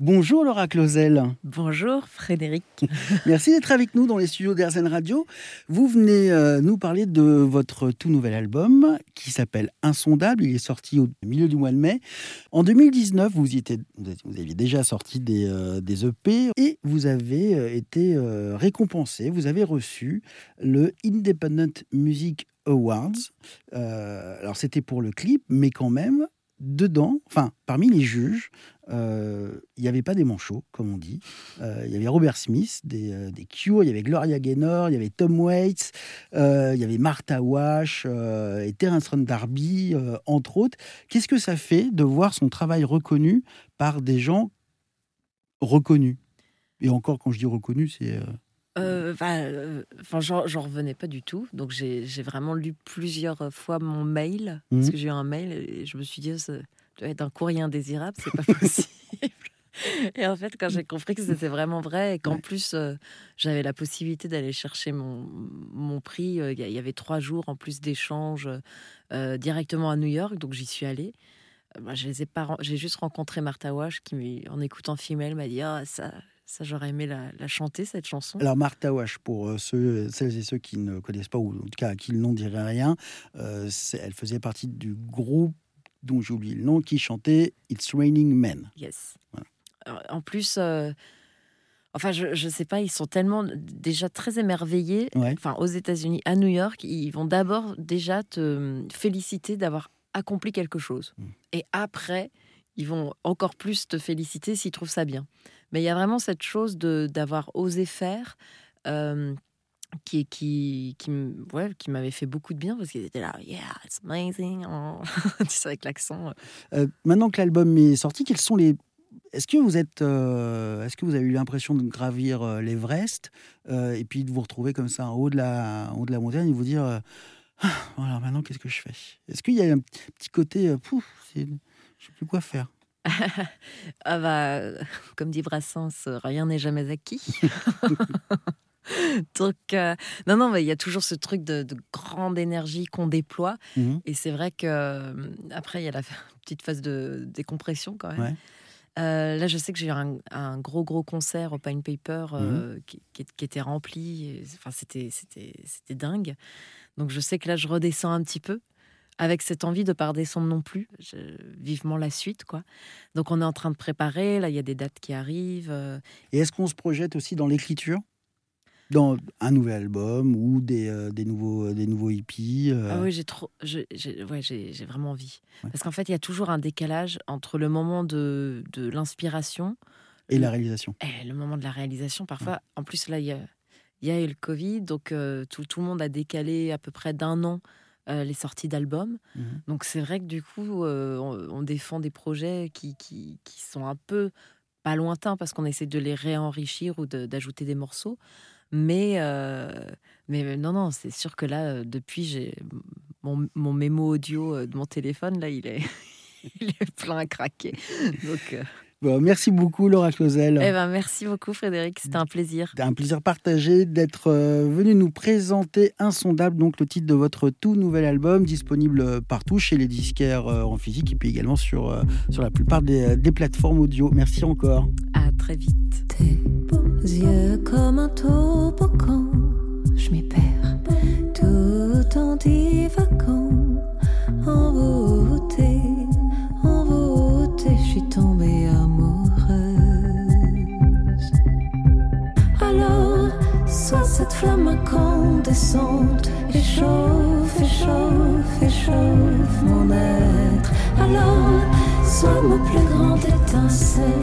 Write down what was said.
Bonjour Laura Clausel. Bonjour Frédéric. Merci d'être avec nous dans les studios d'Airzen Radio. Vous venez euh, nous parler de votre tout nouvel album qui s'appelle Insondable. Il est sorti au milieu du mois de mai. En 2019, vous, y étiez, vous aviez déjà sorti des, euh, des, EP et vous avez euh, été récompensé. Vous avez reçu le Independent Music Awards. alors c'était pour le clip, mais quand même, dedans, enfin, parmi les juges, euh, il n'y avait pas des manchots, comme on dit. Euh, il y avait Robert Smith, des, euh, des Cure, il y avait Gloria Gaynor, il y avait Tom Waits, il y avait Martha Wash et Terence Ron Darby, entre autres. Qu'est-ce que ça fait de voir son travail reconnu par des gens reconnus? Et encore, quand je dis reconnu, c'est... Enfin, j'en revenais pas du tout. Donc, j'ai vraiment lu plusieurs fois mon mail. Parce mmh. que j'ai eu un mail et je me suis dit, oh, être un courrier indésirable, c'est pas possible. Et en fait, quand j'ai compris que c'était vraiment vrai et qu'en plus euh, j'avais la possibilité d'aller chercher mon, mon prix, euh, il y, avait trois jours en plus d'échanges euh, directement à New York, donc j'y suis allée. Bah, je les ai pas, j'ai juste rencontré Martha Wash qui, en écoutant Female, m'a dit ah ça, ça j'aurais aimé la, chanter cette chanson. Alors Martha Wash, pour ceux, celles et ceux qui ne connaissent pas ou en tout cas à qui le nom dirait rien, elle faisait partie du groupe dont j'ai oublié le nom, qui chantait It's Raining Men. Yes. En plus, euh, enfin, je ne sais pas, ils sont tellement déjà très émerveillés. Enfin, aux États-Unis, à New York, ils vont d'abord déjà te féliciter d'avoir accompli quelque chose. Mm. Et après, ils vont encore plus te féliciter s'ils trouvent ça bien. Mais il y a vraiment cette chose d'avoir osé faire. Euh, qui, qui, qui, ouais, qui m'avait fait beaucoup de bien parce qu'ils étaient là, yeah, it's amazing, oh. tu sais, avec l'accent. Euh, maintenant que l'album est sorti, quels sont les. Est-ce que vous êtes, euh, est-ce que vous avez eu l'impression de gravir euh, l'Everest et puis de vous retrouver comme ça en haut de la, en haut de la montagne et vous dire, ah, voilà, maintenant qu'est-ce que je fais? Est-ce qu'il y a un petit côté, pouf, je sais plus quoi faire ah bah, comme dit Brassens, rien n'est jamais acquis. Donc, euh, non, non, mais il y a toujours ce truc de, grande énergie qu'on déploie. Mmh Et c'est vrai que euh, après, il y a la petite phase de décompression quand même. Euh, là, je sais que j'ai eu un, gros, gros concert au Pine Paper mmh qui, était rempli. Enfin, c'était, dingue. Donc, je sais que là, je redescends un petit peu avec cette envie de pas redescendre non plus. vivement la suite, quoi. Donc, on est en train de préparer. Là, il y a des dates qui arrivent. Et est-ce qu'on se projette aussi dans l'écriture? Dans un nouvel album ou des, euh, des nouveaux, euh, des nouveaux hippies euh. Ah oui, j'ai trop, j'ai, ouais, j'ai, vraiment envie. Parce qu'en fait, il y a toujours un décalage entre le moment de, de l'inspiration et la réalisation. Et le moment de la réalisation, parfois, en plus, là, il y a, y a eu le Covid, donc tout, tout, le monde a décalé à peu près d'un an les sorties d'albums. Mmh donc c'est vrai que du coup, on, défend des projets qui, qui, qui, sont un peu pas lointains parce qu'on essaie de les réenrichir ou d'ajouter des morceaux. Mais, euh, mais non, non, c'est sûr que là, euh, depuis, j'ai mon, mon, mémo audio euh, de mon téléphone, là, il est, il est plein à craquer. Donc. Bon, merci beaucoup Laura Clausel. Eh ben, merci beaucoup Frédéric, c'était un plaisir. C'était un plaisir partagé d'être venu nous présenter Insondable, donc le titre de votre tout nouvel album, disponible partout chez les disquaires en physique et puis également sur, sur la plupart des, des plateformes audio. Merci encore. À très vite yeux comme un toboggan, je m'y perds tout en divagant, envoûtée, envoûtée, je suis tombée amoureuse. Alors, soit cette flamme incandescente échauffe, échauffe, échauffe mon être. Alors, soit ma plus grande étincelle